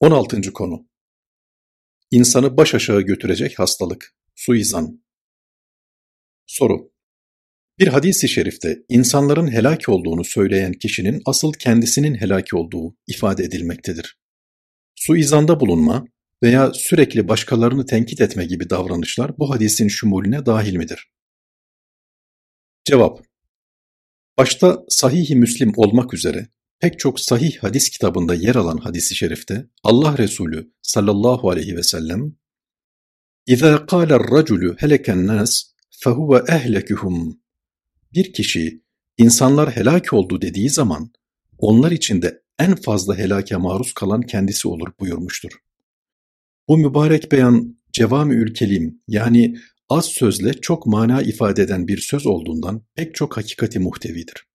16. konu İnsanı baş aşağı götürecek hastalık, suizan. Soru Bir hadis-i şerifte insanların helak olduğunu söyleyen kişinin asıl kendisinin helak olduğu ifade edilmektedir. Suizanda bulunma veya sürekli başkalarını tenkit etme gibi davranışlar bu hadisin şumulüne dahil midir? Cevap Başta Sahih-i Müslim olmak üzere Pek çok sahih hadis kitabında yer alan hadisi şerifte Allah Resulü sallallahu aleyhi ve sellem İza qala er-raculu heleken nas fehuve ehlekuhum Bir kişi insanlar helak oldu dediği zaman onlar içinde en fazla helake maruz kalan kendisi olur buyurmuştur. Bu mübarek beyan cevami ülkelim yani az sözle çok mana ifade eden bir söz olduğundan pek çok hakikati muhtevidir.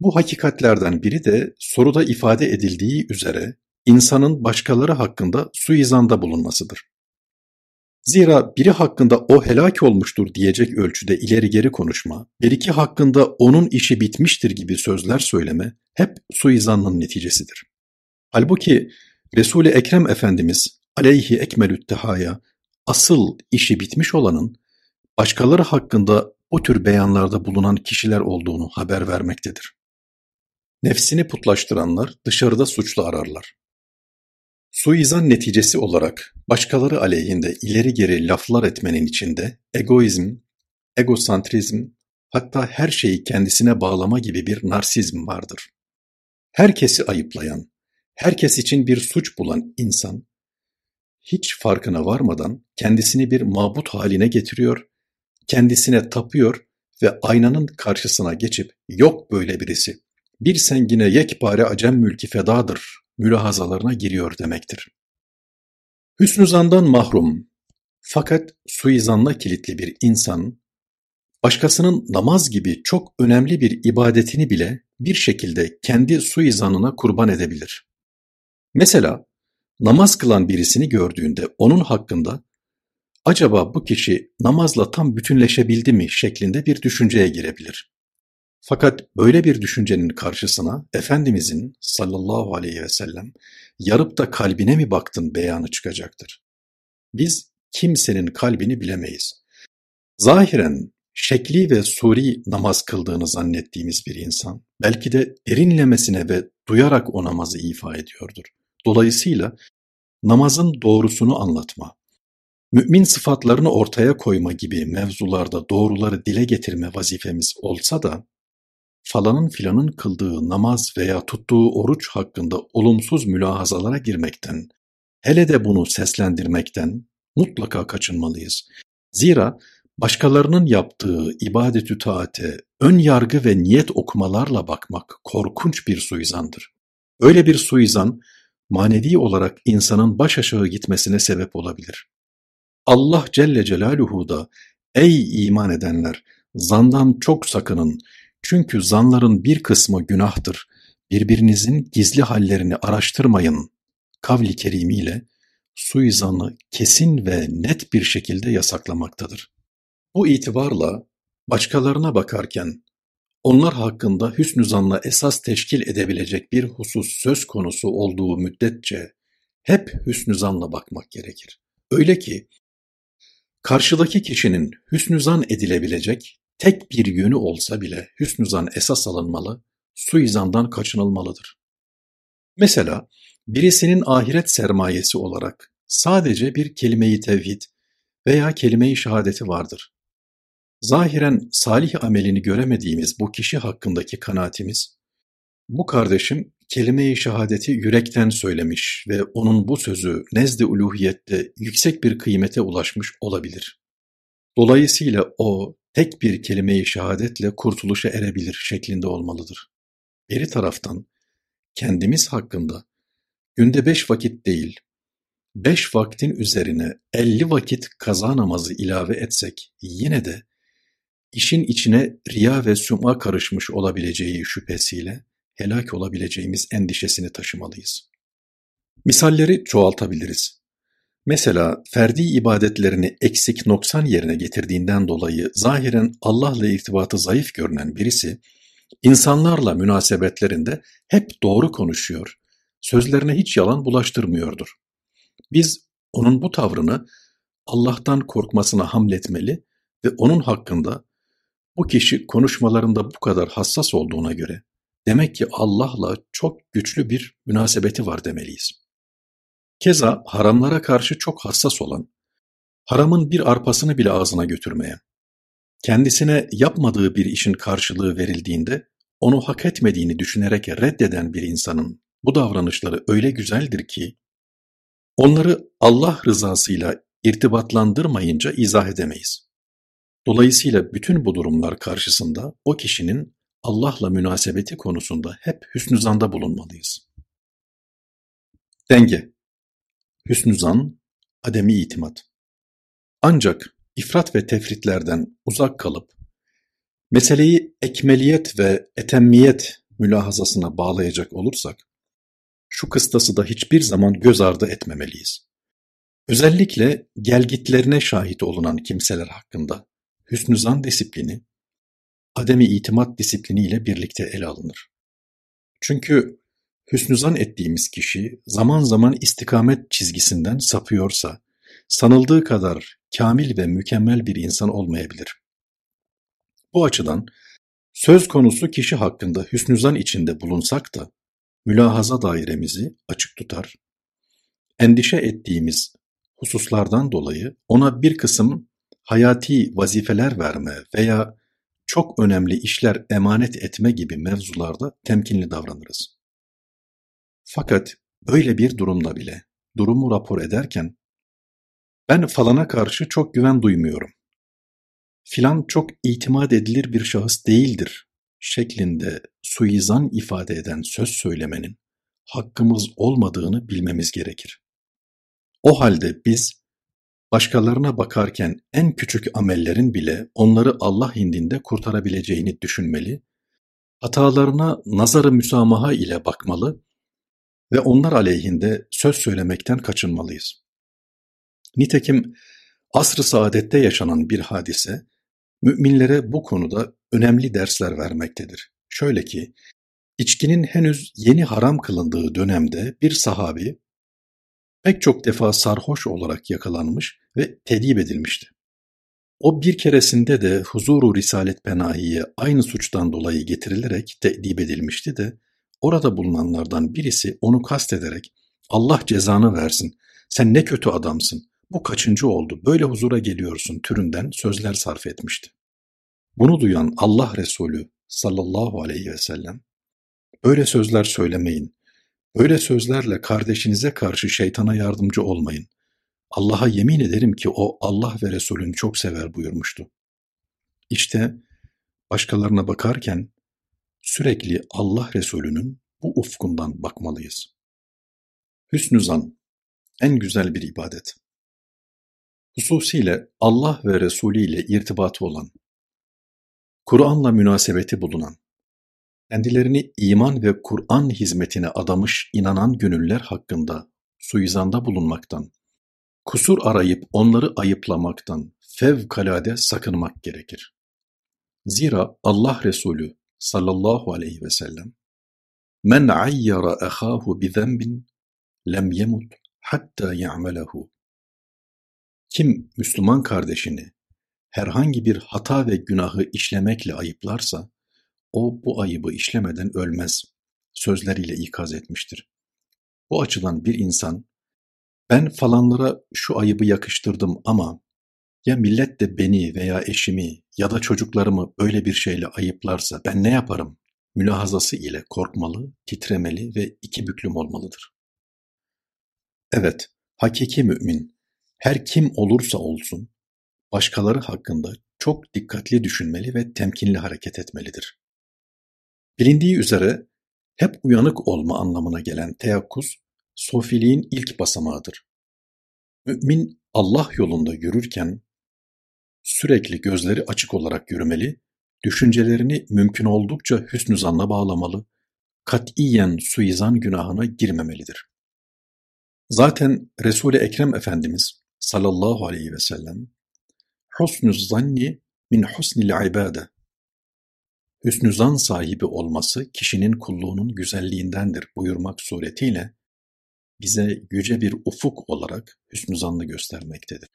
Bu hakikatlerden biri de soruda ifade edildiği üzere insanın başkaları hakkında suizanda bulunmasıdır. Zira biri hakkında o helak olmuştur diyecek ölçüde ileri geri konuşma, bir iki hakkında onun işi bitmiştir gibi sözler söyleme hep suizanın neticesidir. Halbuki Resul-i Ekrem Efendimiz aleyhi ekmelüttehaya asıl işi bitmiş olanın başkaları hakkında o tür beyanlarda bulunan kişiler olduğunu haber vermektedir. Nefsini putlaştıranlar dışarıda suçlu ararlar. Suizan neticesi olarak başkaları aleyhinde ileri geri laflar etmenin içinde egoizm, egosantrizm, hatta her şeyi kendisine bağlama gibi bir narsizm vardır. Herkesi ayıplayan, herkes için bir suç bulan insan, hiç farkına varmadan kendisini bir mabut haline getiriyor, kendisine tapıyor ve aynanın karşısına geçip yok böyle birisi, bir sengine yekpare acem mülki fedadır mülahazalarına giriyor demektir. Hüsnü zandan mahrum fakat suizanla kilitli bir insan, başkasının namaz gibi çok önemli bir ibadetini bile bir şekilde kendi suizanına kurban edebilir. Mesela namaz kılan birisini gördüğünde onun hakkında acaba bu kişi namazla tam bütünleşebildi mi şeklinde bir düşünceye girebilir. Fakat böyle bir düşüncenin karşısına Efendimizin sallallahu aleyhi ve sellem yarıp da kalbine mi baktın beyanı çıkacaktır. Biz kimsenin kalbini bilemeyiz. Zahiren şekli ve suri namaz kıldığını zannettiğimiz bir insan belki de derinlemesine ve duyarak o namazı ifa ediyordur. Dolayısıyla namazın doğrusunu anlatma, mümin sıfatlarını ortaya koyma gibi mevzularda doğruları dile getirme vazifemiz olsa da falanın filanın kıldığı namaz veya tuttuğu oruç hakkında olumsuz mülahazalara girmekten, hele de bunu seslendirmekten mutlaka kaçınmalıyız. Zira başkalarının yaptığı ibadetü taate ön yargı ve niyet okumalarla bakmak korkunç bir suizandır. Öyle bir suizan manevi olarak insanın baş aşağı gitmesine sebep olabilir. Allah Celle Celaluhu da ey iman edenler zandan çok sakının çünkü zanların bir kısmı günahtır. Birbirinizin gizli hallerini araştırmayın. Kavli kerimiyle suizanı kesin ve net bir şekilde yasaklamaktadır. Bu itibarla başkalarına bakarken onlar hakkında hüsnü zanla esas teşkil edebilecek bir husus söz konusu olduğu müddetçe hep hüsnü zanla bakmak gerekir. Öyle ki karşıdaki kişinin hüsnü zan edilebilecek tek bir yönü olsa bile hüsnü zan esas alınmalı, suizandan kaçınılmalıdır. Mesela birisinin ahiret sermayesi olarak sadece bir kelimeyi tevhid veya kelimeyi şehadeti vardır. Zahiren salih amelini göremediğimiz bu kişi hakkındaki kanaatimiz, bu kardeşim kelime-i şehadeti yürekten söylemiş ve onun bu sözü nezd-i uluhiyette yüksek bir kıymete ulaşmış olabilir. Dolayısıyla o tek bir kelime-i şehadetle kurtuluşa erebilir şeklinde olmalıdır. Beri taraftan kendimiz hakkında günde beş vakit değil, beş vaktin üzerine elli vakit kaza namazı ilave etsek yine de işin içine riya ve sum'a karışmış olabileceği şüphesiyle helak olabileceğimiz endişesini taşımalıyız. Misalleri çoğaltabiliriz. Mesela ferdi ibadetlerini eksik noksan yerine getirdiğinden dolayı zahiren Allah'la irtibatı zayıf görünen birisi, insanlarla münasebetlerinde hep doğru konuşuyor, sözlerine hiç yalan bulaştırmıyordur. Biz onun bu tavrını Allah'tan korkmasına hamletmeli ve onun hakkında bu kişi konuşmalarında bu kadar hassas olduğuna göre demek ki Allah'la çok güçlü bir münasebeti var demeliyiz. Keza haramlara karşı çok hassas olan, haramın bir arpasını bile ağzına götürmeyen, kendisine yapmadığı bir işin karşılığı verildiğinde onu hak etmediğini düşünerek reddeden bir insanın bu davranışları öyle güzeldir ki onları Allah rızasıyla irtibatlandırmayınca izah edemeyiz. Dolayısıyla bütün bu durumlar karşısında o kişinin Allah'la münasebeti konusunda hep hüsnü zanda bulunmalıyız. Denge Hüsnü zan, ademi itimat. Ancak ifrat ve tefritlerden uzak kalıp, meseleyi ekmeliyet ve etemmiyet mülahazasına bağlayacak olursak, şu kıstası da hiçbir zaman göz ardı etmemeliyiz. Özellikle gelgitlerine şahit olunan kimseler hakkında hüsnü zan disiplini, ademi itimat disiplini ile birlikte ele alınır. Çünkü hüsnü zan ettiğimiz kişi zaman zaman istikamet çizgisinden sapıyorsa, sanıldığı kadar kamil ve mükemmel bir insan olmayabilir. Bu açıdan söz konusu kişi hakkında hüsnü zan içinde bulunsak da mülahaza dairemizi açık tutar, endişe ettiğimiz hususlardan dolayı ona bir kısım hayati vazifeler verme veya çok önemli işler emanet etme gibi mevzularda temkinli davranırız. Fakat böyle bir durumda bile durumu rapor ederken ben falana karşı çok güven duymuyorum. Filan çok itimat edilir bir şahıs değildir şeklinde suizan ifade eden söz söylemenin hakkımız olmadığını bilmemiz gerekir. O halde biz başkalarına bakarken en küçük amellerin bile onları Allah indinde kurtarabileceğini düşünmeli, hatalarına nazarı müsamaha ile bakmalı ve onlar aleyhinde söz söylemekten kaçınmalıyız. Nitekim asr-ı saadette yaşanan bir hadise, müminlere bu konuda önemli dersler vermektedir. Şöyle ki, içkinin henüz yeni haram kılındığı dönemde bir sahabi pek çok defa sarhoş olarak yakalanmış ve tedip edilmişti. O bir keresinde de huzuru Risalet Penahi'ye aynı suçtan dolayı getirilerek tedip edilmişti de orada bulunanlardan birisi onu kastederek Allah cezanı versin, sen ne kötü adamsın, bu kaçıncı oldu, böyle huzura geliyorsun türünden sözler sarf etmişti. Bunu duyan Allah Resulü sallallahu aleyhi ve sellem, böyle sözler söylemeyin, Öyle sözlerle kardeşinize karşı şeytana yardımcı olmayın. Allah'a yemin ederim ki o Allah ve Resulünü çok sever buyurmuştu. İşte başkalarına bakarken sürekli Allah Resulü'nün bu ufkundan bakmalıyız. Hüsnü zan, en güzel bir ibadet. Hususiyle Allah ve Resulü ile irtibatı olan, Kur'an'la münasebeti bulunan, kendilerini iman ve Kur'an hizmetine adamış inanan gönüller hakkında suizanda bulunmaktan, kusur arayıp onları ayıplamaktan fevkalade sakınmak gerekir. Zira Allah Resulü sallallahu aleyhi ve sellem Men ayyara ahahu bi zenbin lem yemut hatta ya'melehu. Kim Müslüman kardeşini herhangi bir hata ve günahı işlemekle ayıplarsa o bu ayıbı işlemeden ölmez sözleriyle ikaz etmiştir. Bu açıdan bir insan ben falanlara şu ayıbı yakıştırdım ama ya millet de beni veya eşimi ya da çocuklarımı böyle bir şeyle ayıplarsa ben ne yaparım? Mülahazası ile korkmalı, titremeli ve iki büklüm olmalıdır. Evet, hakiki mümin her kim olursa olsun başkaları hakkında çok dikkatli düşünmeli ve temkinli hareket etmelidir. Bilindiği üzere hep uyanık olma anlamına gelen teyakkuz, sofiliğin ilk basamağıdır. Mümin Allah yolunda yürürken sürekli gözleri açık olarak yürümeli, düşüncelerini mümkün oldukça hüsnü zanla bağlamalı, katiyen suizan günahına girmemelidir. Zaten Resul-i Ekrem Efendimiz sallallahu aleyhi ve sellem husnü zanni min husnil ibade hüsnü zan sahibi olması kişinin kulluğunun güzelliğindendir buyurmak suretiyle bize yüce bir ufuk olarak hüsnü zannı göstermektedir.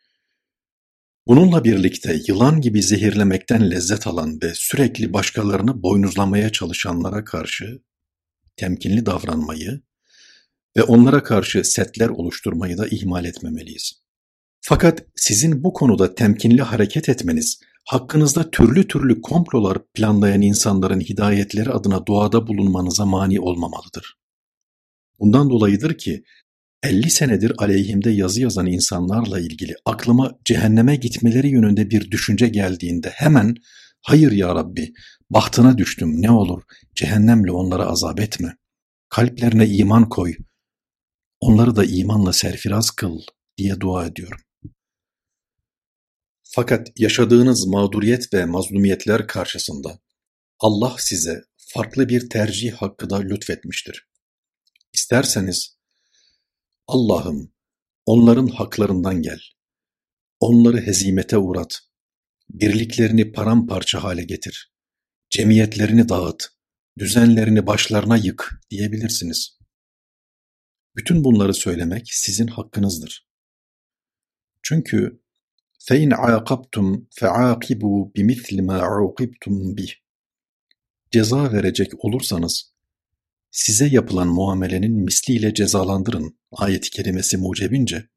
Bununla birlikte yılan gibi zehirlemekten lezzet alan ve sürekli başkalarını boynuzlamaya çalışanlara karşı temkinli davranmayı ve onlara karşı setler oluşturmayı da ihmal etmemeliyiz. Fakat sizin bu konuda temkinli hareket etmeniz, hakkınızda türlü türlü komplolar planlayan insanların hidayetleri adına duada bulunmanıza mani olmamalıdır. Bundan dolayıdır ki 50 senedir aleyhimde yazı yazan insanlarla ilgili aklıma cehenneme gitmeleri yönünde bir düşünce geldiğinde hemen hayır ya Rabbi bahtına düştüm ne olur cehennemle onlara azap etme. Kalplerine iman koy. Onları da imanla serfiraz kıl diye dua ediyorum. Fakat yaşadığınız mağduriyet ve mazlumiyetler karşısında Allah size farklı bir tercih hakkı da lütfetmiştir. İsterseniz Allah'ım onların haklarından gel. Onları hezimete uğrat. Birliklerini paramparça hale getir. Cemiyetlerini dağıt. Düzenlerini başlarına yık diyebilirsiniz. Bütün bunları söylemek sizin hakkınızdır. Çünkü فَاِنْ عَاقَبْتُمْ فَعَاقِبُوا بِمِثْلِ مَا عُوقِبْتُمْ بِهِ Ceza verecek olursanız size yapılan muamelenin misliyle cezalandırın ayet-i kerimesi mucebince,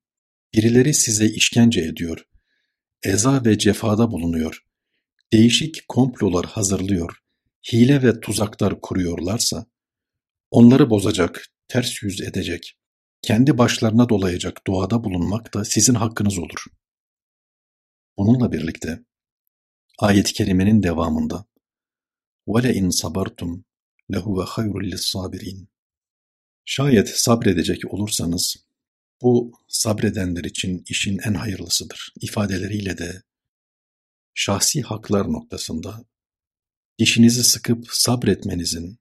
birileri size işkence ediyor, eza ve cefada bulunuyor, değişik komplolar hazırlıyor, hile ve tuzaklar kuruyorlarsa, onları bozacak, ters yüz edecek, kendi başlarına dolayacak duada bulunmak da sizin hakkınız olur. Bununla birlikte, ayet-i kerimenin devamında, وَلَاِنْ صَبَرْتُمْ lehuve hayrul lissabirin. Şayet sabredecek olursanız bu sabredenler için işin en hayırlısıdır ifadeleriyle de şahsi haklar noktasında dişinizi sıkıp sabretmenizin,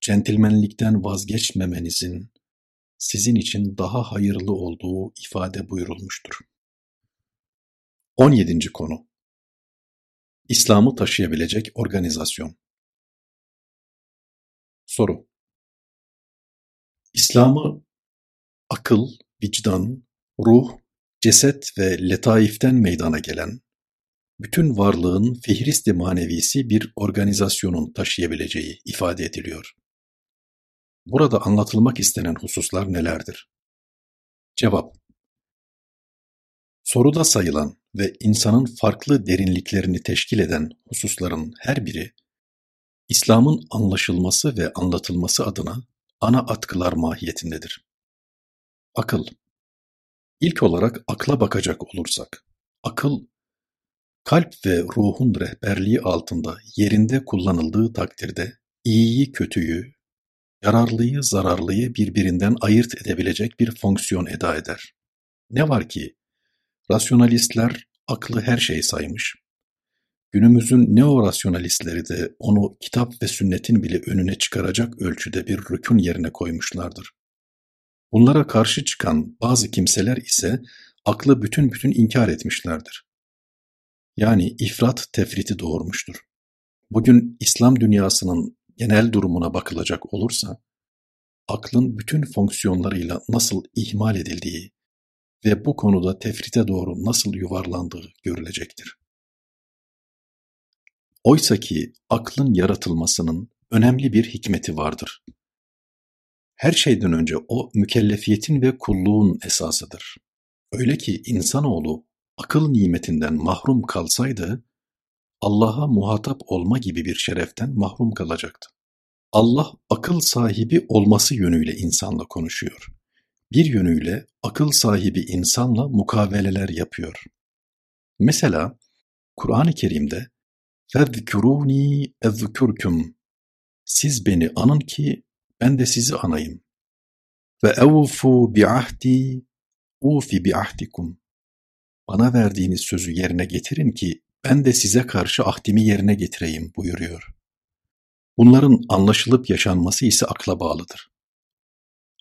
centilmenlikten vazgeçmemenizin sizin için daha hayırlı olduğu ifade buyurulmuştur. 17. konu İslam'ı taşıyabilecek organizasyon Soru İslam'ı akıl, vicdan, ruh, ceset ve letaiften meydana gelen, bütün varlığın fihristi manevisi bir organizasyonun taşıyabileceği ifade ediliyor. Burada anlatılmak istenen hususlar nelerdir? Cevap Soruda sayılan ve insanın farklı derinliklerini teşkil eden hususların her biri, İslam'ın anlaşılması ve anlatılması adına ana atkılar mahiyetindedir. Akıl İlk olarak akla bakacak olursak, akıl, kalp ve ruhun rehberliği altında yerinde kullanıldığı takdirde iyiyi kötüyü, yararlıyı zararlıyı birbirinden ayırt edebilecek bir fonksiyon eda eder. Ne var ki, rasyonalistler aklı her şey saymış, Günümüzün neo-rasyonalistleri de onu kitap ve sünnetin bile önüne çıkaracak ölçüde bir rükün yerine koymuşlardır. Bunlara karşı çıkan bazı kimseler ise aklı bütün bütün inkar etmişlerdir. Yani ifrat tefriti doğurmuştur. Bugün İslam dünyasının genel durumuna bakılacak olursa, aklın bütün fonksiyonlarıyla nasıl ihmal edildiği ve bu konuda tefrite doğru nasıl yuvarlandığı görülecektir. Oysaki aklın yaratılmasının önemli bir hikmeti vardır. Her şeyden önce o mükellefiyetin ve kulluğun esasıdır. Öyle ki insanoğlu akıl nimetinden mahrum kalsaydı, Allah'a muhatap olma gibi bir şereften mahrum kalacaktı. Allah akıl sahibi olması yönüyle insanla konuşuyor. Bir yönüyle akıl sahibi insanla mukaveleler yapıyor. Mesela Kur'an-ı Kerim'de فَذْكُرُونِي اَذْكُرْكُمْ Siz beni anın ki ben de sizi anayım. Ve evfu bi'ahdi ufi bi'ahdikum. Bana verdiğiniz sözü yerine getirin ki ben de size karşı ahdimi yerine getireyim buyuruyor. Bunların anlaşılıp yaşanması ise akla bağlıdır.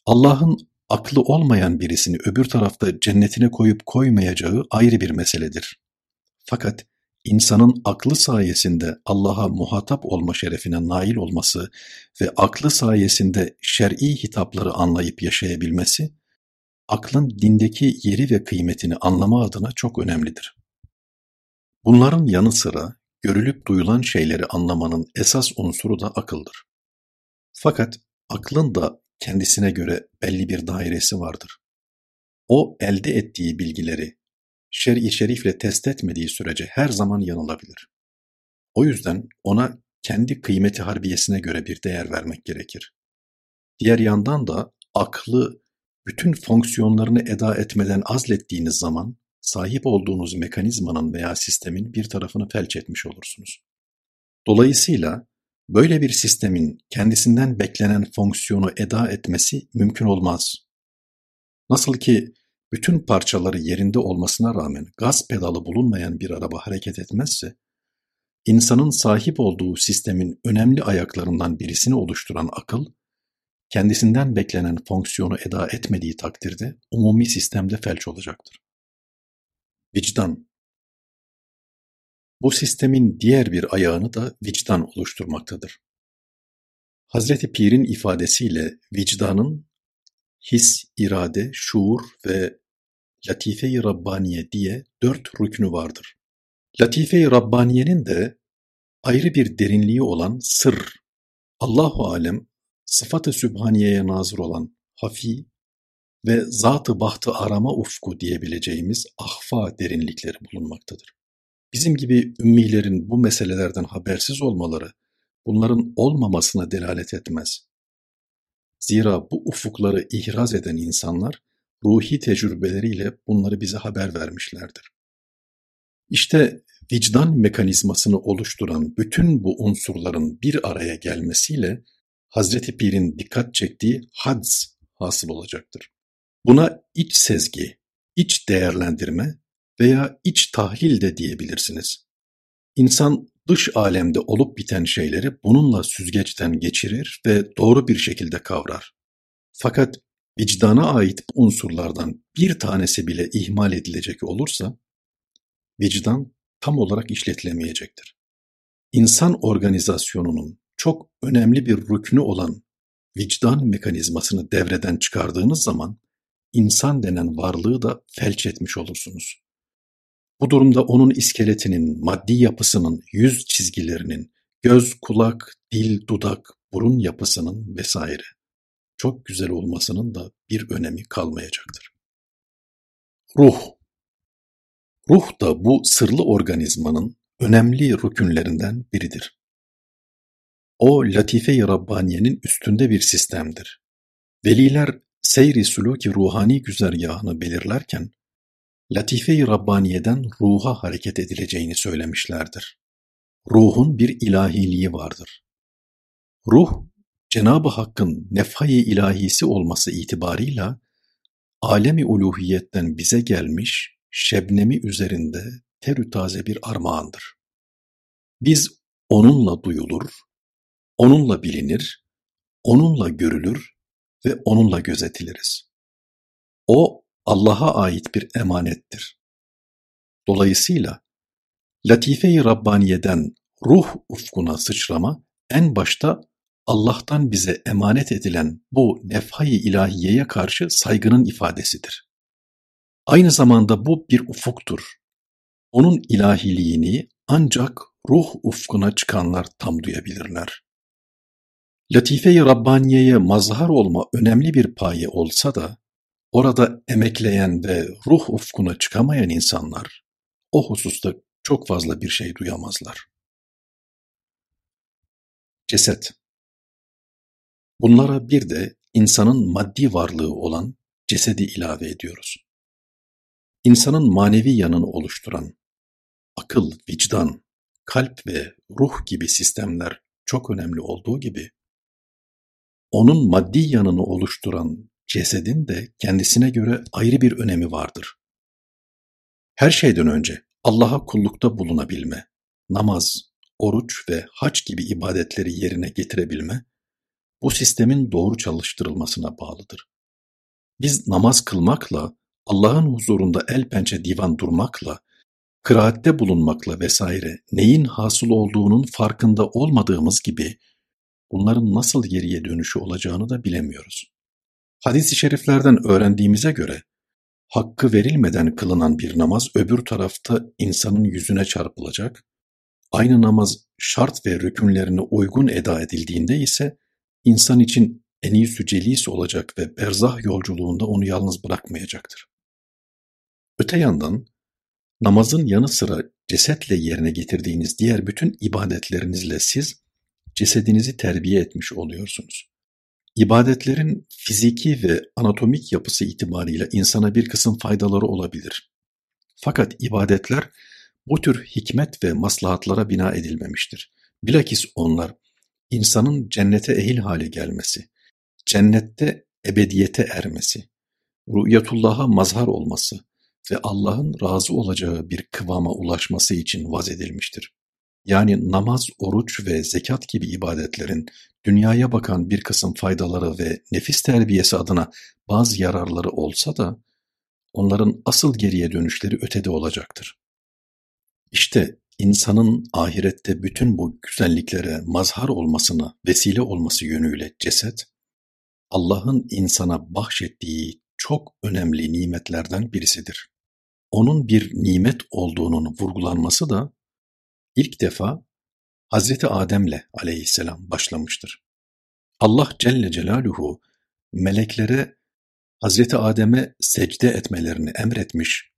Allah'ın aklı olmayan birisini öbür tarafta cennetine koyup koymayacağı ayrı bir meseledir. Fakat insanın aklı sayesinde Allah'a muhatap olma şerefine nail olması ve aklı sayesinde şer'i hitapları anlayıp yaşayabilmesi, aklın dindeki yeri ve kıymetini anlama adına çok önemlidir. Bunların yanı sıra görülüp duyulan şeyleri anlamanın esas unsuru da akıldır. Fakat aklın da kendisine göre belli bir dairesi vardır. O elde ettiği bilgileri şer-i şerifle test etmediği sürece her zaman yanılabilir. O yüzden ona kendi kıymeti harbiyesine göre bir değer vermek gerekir. Diğer yandan da aklı bütün fonksiyonlarını eda etmeden azlettiğiniz zaman sahip olduğunuz mekanizmanın veya sistemin bir tarafını felç etmiş olursunuz. Dolayısıyla böyle bir sistemin kendisinden beklenen fonksiyonu eda etmesi mümkün olmaz. Nasıl ki bütün parçaları yerinde olmasına rağmen gaz pedalı bulunmayan bir araba hareket etmezse, insanın sahip olduğu sistemin önemli ayaklarından birisini oluşturan akıl, kendisinden beklenen fonksiyonu eda etmediği takdirde umumi sistemde felç olacaktır. Vicdan Bu sistemin diğer bir ayağını da vicdan oluşturmaktadır. Hazreti Pir'in ifadesiyle vicdanın his, irade, şuur ve Latife-i Rabbaniye diye dört rüknü vardır. Latife-i Rabbaniye'nin de ayrı bir derinliği olan sır, Allahu alem sıfat-ı sübhaniyeye nazır olan hafi ve zat-ı bahtı arama ufku diyebileceğimiz ahfa derinlikleri bulunmaktadır. Bizim gibi ümmilerin bu meselelerden habersiz olmaları bunların olmamasına delalet etmez. Zira bu ufukları ihraz eden insanlar ruhi tecrübeleriyle bunları bize haber vermişlerdir. İşte vicdan mekanizmasını oluşturan bütün bu unsurların bir araya gelmesiyle Hazreti Pir'in dikkat çektiği hadz hasıl olacaktır. Buna iç sezgi, iç değerlendirme veya iç tahlil de diyebilirsiniz. İnsan dış alemde olup biten şeyleri bununla süzgeçten geçirir ve doğru bir şekilde kavrar. Fakat vicdana ait unsurlardan bir tanesi bile ihmal edilecek olursa, vicdan tam olarak işletilemeyecektir. İnsan organizasyonunun çok önemli bir rüknü olan vicdan mekanizmasını devreden çıkardığınız zaman, insan denen varlığı da felç etmiş olursunuz. Bu durumda onun iskeletinin, maddi yapısının, yüz çizgilerinin, göz, kulak, dil, dudak, burun yapısının vesaire çok güzel olmasının da bir önemi kalmayacaktır. Ruh Ruh da bu sırlı organizmanın önemli rükünlerinden biridir. O latife-i Rabbaniye'nin üstünde bir sistemdir. Veliler seyri suluki ruhani güzergahını belirlerken latife-i Rabbaniye'den ruha hareket edileceğini söylemişlerdir. Ruhun bir ilahiliği vardır. Ruh Cenab-ı Hakk'ın nefhay ilahisi olması itibarıyla alemi uluhiyetten bize gelmiş şebnemi üzerinde terü taze bir armağandır. Biz onunla duyulur, onunla bilinir, onunla görülür ve onunla gözetiliriz. O Allah'a ait bir emanettir. Dolayısıyla Latife-i Rabbaniye'den ruh ufkuna sıçrama en başta Allah'tan bize emanet edilen bu nefhay-i ilahiyeye karşı saygının ifadesidir. Aynı zamanda bu bir ufuktur. Onun ilahiliğini ancak ruh ufkuna çıkanlar tam duyabilirler. Latife-i Rabbaniye'ye mazhar olma önemli bir paye olsa da, orada emekleyen ve ruh ufkuna çıkamayan insanlar, o hususta çok fazla bir şey duyamazlar. Ceset Bunlara bir de insanın maddi varlığı olan cesedi ilave ediyoruz. İnsanın manevi yanını oluşturan akıl, vicdan, kalp ve ruh gibi sistemler çok önemli olduğu gibi, onun maddi yanını oluşturan cesedin de kendisine göre ayrı bir önemi vardır. Her şeyden önce Allah'a kullukta bulunabilme, namaz, oruç ve haç gibi ibadetleri yerine getirebilme, bu sistemin doğru çalıştırılmasına bağlıdır. Biz namaz kılmakla, Allah'ın huzurunda el pençe divan durmakla, kıraatte bulunmakla vesaire neyin hasıl olduğunun farkında olmadığımız gibi bunların nasıl geriye dönüşü olacağını da bilemiyoruz. Hadis-i şeriflerden öğrendiğimize göre hakkı verilmeden kılınan bir namaz öbür tarafta insanın yüzüne çarpılacak, aynı namaz şart ve rükünlerine uygun eda edildiğinde ise insan için enîsü celis olacak ve berzah yolculuğunda onu yalnız bırakmayacaktır. Öte yandan namazın yanı sıra cesetle yerine getirdiğiniz diğer bütün ibadetlerinizle siz cesedinizi terbiye etmiş oluyorsunuz. İbadetlerin fiziki ve anatomik yapısı itibariyle insana bir kısım faydaları olabilir. Fakat ibadetler bu tür hikmet ve maslahatlara bina edilmemiştir. Bilakis onlar insanın cennete ehil hale gelmesi, cennette ebediyete ermesi, rü'yetullah'a mazhar olması ve Allah'ın razı olacağı bir kıvama ulaşması için vaz edilmiştir. Yani namaz, oruç ve zekat gibi ibadetlerin dünyaya bakan bir kısım faydaları ve nefis terbiyesi adına bazı yararları olsa da onların asıl geriye dönüşleri ötede olacaktır. İşte insanın ahirette bütün bu güzelliklere mazhar olmasına vesile olması yönüyle ceset, Allah'ın insana bahşettiği çok önemli nimetlerden birisidir. Onun bir nimet olduğunun vurgulanması da ilk defa Hazreti Adem'le aleyhisselam başlamıştır. Allah Celle Celaluhu meleklere Hazreti Adem'e secde etmelerini emretmiş,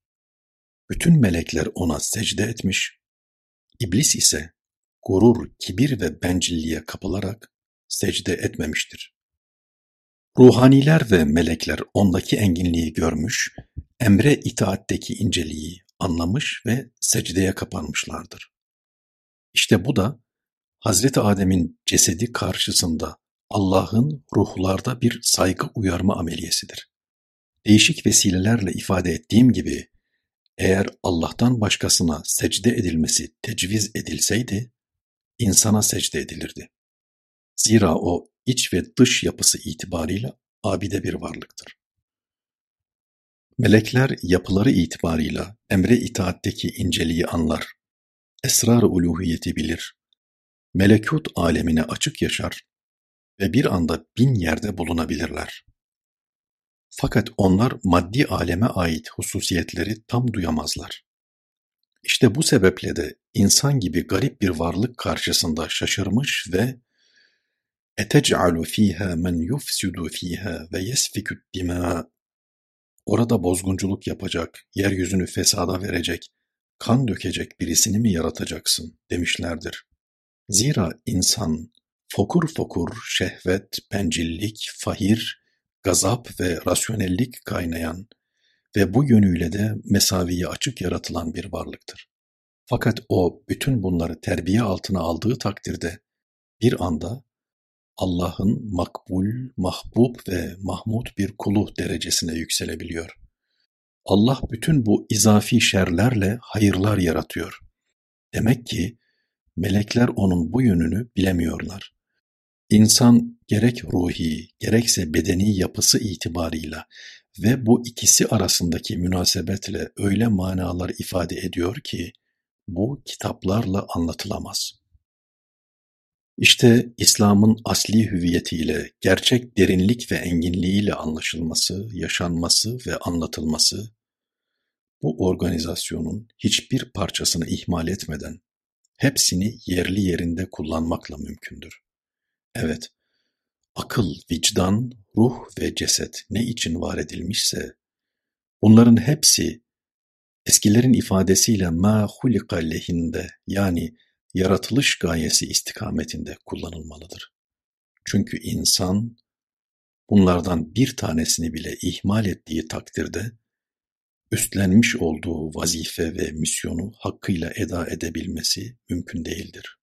bütün melekler ona secde etmiş, İblis ise gurur, kibir ve bencilliğe kapılarak secde etmemiştir. Ruhaniler ve melekler ondaki enginliği görmüş, emre itaatteki inceliği anlamış ve secdeye kapanmışlardır. İşte bu da Hazreti Adem'in cesedi karşısında Allah'ın ruhlarda bir saygı uyarma ameliyesidir. Değişik vesilelerle ifade ettiğim gibi eğer Allah'tan başkasına secde edilmesi tecviz edilseydi, insana secde edilirdi. Zira o iç ve dış yapısı itibariyle abide bir varlıktır. Melekler yapıları itibarıyla emre itaatteki inceliği anlar, esrar-ı uluhiyeti bilir, melekut alemine açık yaşar ve bir anda bin yerde bulunabilirler. Fakat onlar maddi aleme ait hususiyetleri tam duyamazlar. İşte bu sebeple de insan gibi garip bir varlık karşısında şaşırmış ve اَتَجْعَلُ ف۪يهَا مَنْ يُفْسِدُ ف۪يهَا وَيَسْفِكُ الدِّمَاء Orada bozgunculuk yapacak, yeryüzünü fesada verecek, kan dökecek birisini mi yaratacaksın demişlerdir. Zira insan fokur fokur şehvet, bencillik, fahir, gazap ve rasyonellik kaynayan ve bu yönüyle de mesaviye açık yaratılan bir varlıktır. Fakat o bütün bunları terbiye altına aldığı takdirde bir anda Allah'ın makbul, mahbub ve mahmud bir kulu derecesine yükselebiliyor. Allah bütün bu izafi şerlerle hayırlar yaratıyor. Demek ki melekler onun bu yönünü bilemiyorlar. İnsan gerek ruhi, gerekse bedeni yapısı itibarıyla ve bu ikisi arasındaki münasebetle öyle manalar ifade ediyor ki, bu kitaplarla anlatılamaz. İşte İslam'ın asli hüviyetiyle, gerçek derinlik ve enginliğiyle anlaşılması, yaşanması ve anlatılması, bu organizasyonun hiçbir parçasını ihmal etmeden, hepsini yerli yerinde kullanmakla mümkündür. Evet, akıl, vicdan, ruh ve ceset ne için var edilmişse, bunların hepsi eskilerin ifadesiyle ma hulika lehinde yani yaratılış gayesi istikametinde kullanılmalıdır. Çünkü insan bunlardan bir tanesini bile ihmal ettiği takdirde üstlenmiş olduğu vazife ve misyonu hakkıyla eda edebilmesi mümkün değildir.